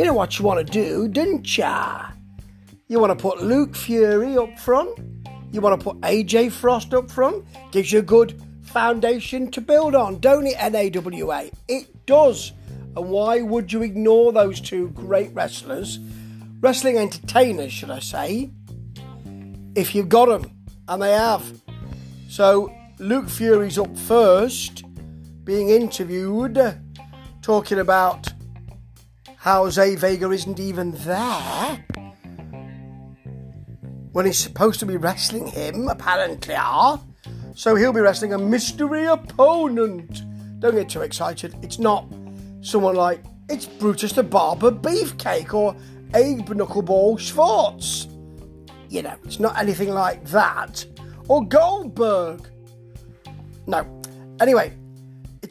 You know what you want to do, don't ya? You want to put Luke Fury up front. You want to put AJ Frost up front. Gives you a good foundation to build on, don't it, NAWA? It does. And why would you ignore those two great wrestlers? Wrestling entertainers, should I say? If you've got them, and they have. So Luke Fury's up first, being interviewed, talking about Zay Vega isn't even there when he's supposed to be wrestling him, apparently are. So he'll be wrestling a mystery opponent. Don't get too excited. It's not someone like it's Brutus the Barber Beefcake or Abe Knuckleball Schwartz. You know, it's not anything like that. Or Goldberg. No. Anyway,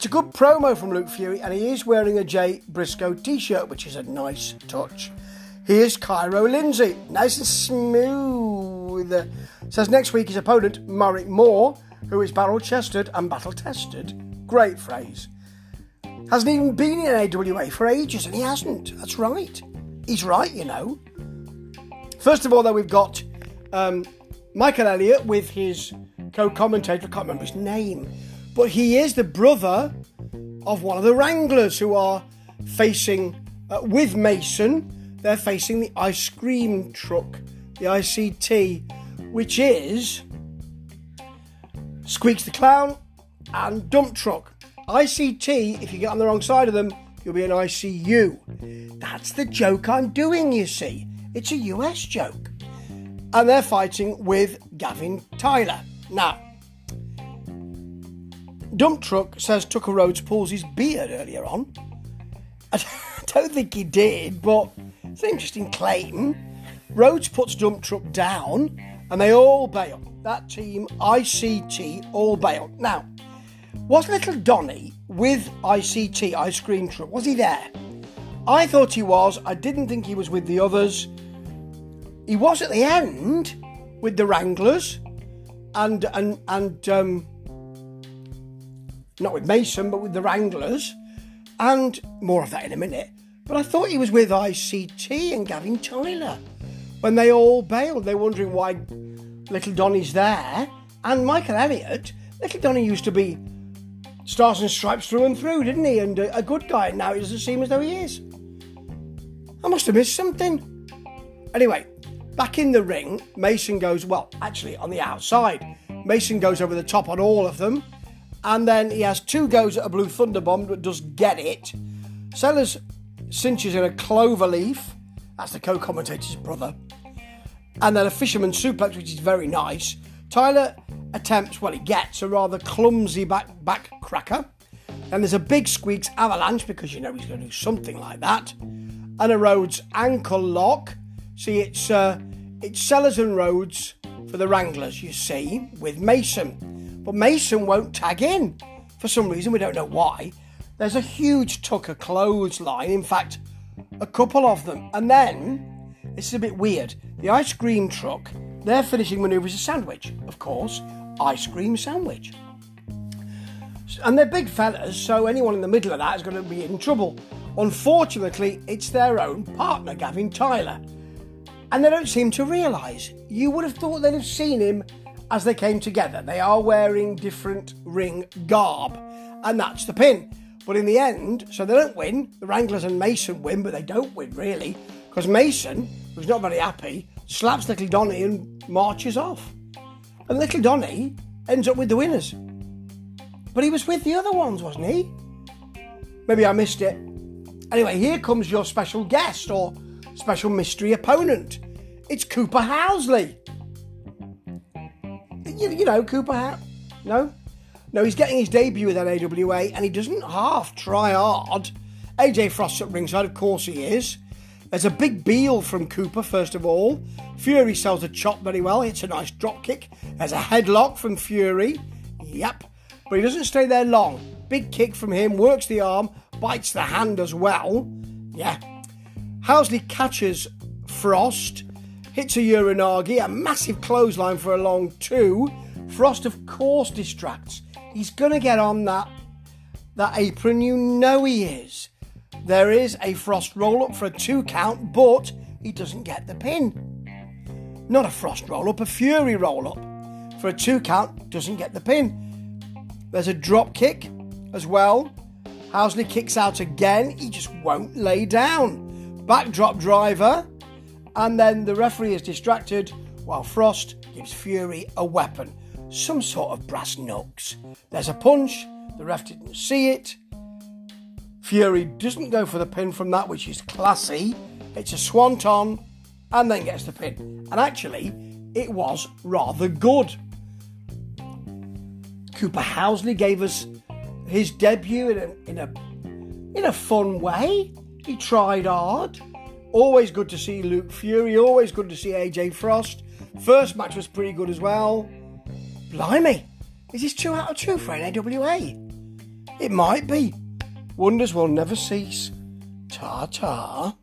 it's a good promo from Luke Fury, and he is wearing a Jay Briscoe t shirt, which is a nice touch. Here's Cairo Lindsay, nice and smooth. Says next week his opponent, Marek Moore, who is barrel chested and battle tested. Great phrase. Hasn't even been in AWA for ages, and he hasn't. That's right. He's right, you know. First of all, though, we've got um, Michael Elliott with his co commentator, I can't remember his name, but he is the brother of one of the Wranglers who are facing uh, with Mason they're facing the ice cream truck, the ICT, which is Squeaks the Clown and Dump Truck. ICT, if you get on the wrong side of them, you'll be an ICU. That's the joke I'm doing, you see. It's a US joke. And they're fighting with Gavin Tyler. Now, Dump Truck says Tucker Rhodes pulls his beard earlier on. I don't think he did, but it's an interesting claim. Rhodes puts Dump Truck down and they all bail. That team, ICT, all bail. Now, was little Donny with ICT, Ice Cream Truck, was he there? I thought he was. I didn't think he was with the others. He was at the end with the Wranglers and and and um, not with Mason, but with the Wranglers, and more of that in a minute. But I thought he was with ICT and Gavin Tyler. When they all bailed, they were wondering why Little Donny's there. And Michael Elliott, Little Donny used to be stars and stripes through and through, didn't he? And a, a good guy. Now he doesn't seem as though he is. I must have missed something. Anyway, back in the ring, Mason goes, well, actually on the outside. Mason goes over the top on all of them. And then he has two goes at a blue thunder bomb, but does get it. Sellers cinches in a clover leaf. That's the co commentator's brother. And then a fisherman suplex, which is very nice. Tyler attempts, well, he gets a rather clumsy back, back cracker. And there's a big squeaks avalanche because you know he's going to do something like that. And a Rhodes ankle lock. See, it's uh, it's Sellers and Rhodes for the Wranglers, you see, with Mason. But Mason won't tag in for some reason. We don't know why. There's a huge Tucker clothesline, in fact, a couple of them. And then, this is a bit weird, the ice cream truck, their finishing manoeuvre is a sandwich, of course, ice cream sandwich. And they're big fellas, so anyone in the middle of that is going to be in trouble. Unfortunately, it's their own partner, Gavin Tyler. And they don't seem to realise. You would have thought they'd have seen him as they came together. They are wearing different ring garb, and that's the pin. But in the end, so they don't win. The Wranglers and Mason win, but they don't win really, because Mason, who's not very happy, slaps Little Donny and marches off. And Little Donny ends up with the winners. But he was with the other ones, wasn't he? Maybe I missed it. Anyway, here comes your special guest or special mystery opponent. It's Cooper Housley. You, you know, Cooper How? No? No, he's getting his debut with NAWA and he doesn't half try hard. AJ Frost at ringside, of course he is. There's a big Biel from Cooper, first of all. Fury sells a chop very well. It's a nice drop kick. There's a headlock from Fury. Yep. But he doesn't stay there long. Big kick from him, works the arm, bites the hand as well. Yeah. Housley catches Frost, hits a Uranage, a massive clothesline for a long two. Frost, of course, distracts. He's going to get on that that apron. You know he is. There is a Frost roll up for a two count, but he doesn't get the pin. Not a Frost roll up, a Fury roll up for a two count, doesn't get the pin. There's a drop kick as well. Housley kicks out again, he just won't lay down. Backdrop driver, and then the referee is distracted while Frost gives Fury a weapon, some sort of brass knucks. There's a punch, the ref didn't see it. Fury doesn't go for the pin from that, which is classy. It's a swanton and then gets the pin. And actually, it was rather good. Cooper Housley gave us his debut in a, in a in a fun way. He tried hard. Always good to see Luke Fury. Always good to see AJ Frost. First match was pretty good as well. Blimey, is this two out of two for NAWA? It might be. Wonders will never cease. Ta ta.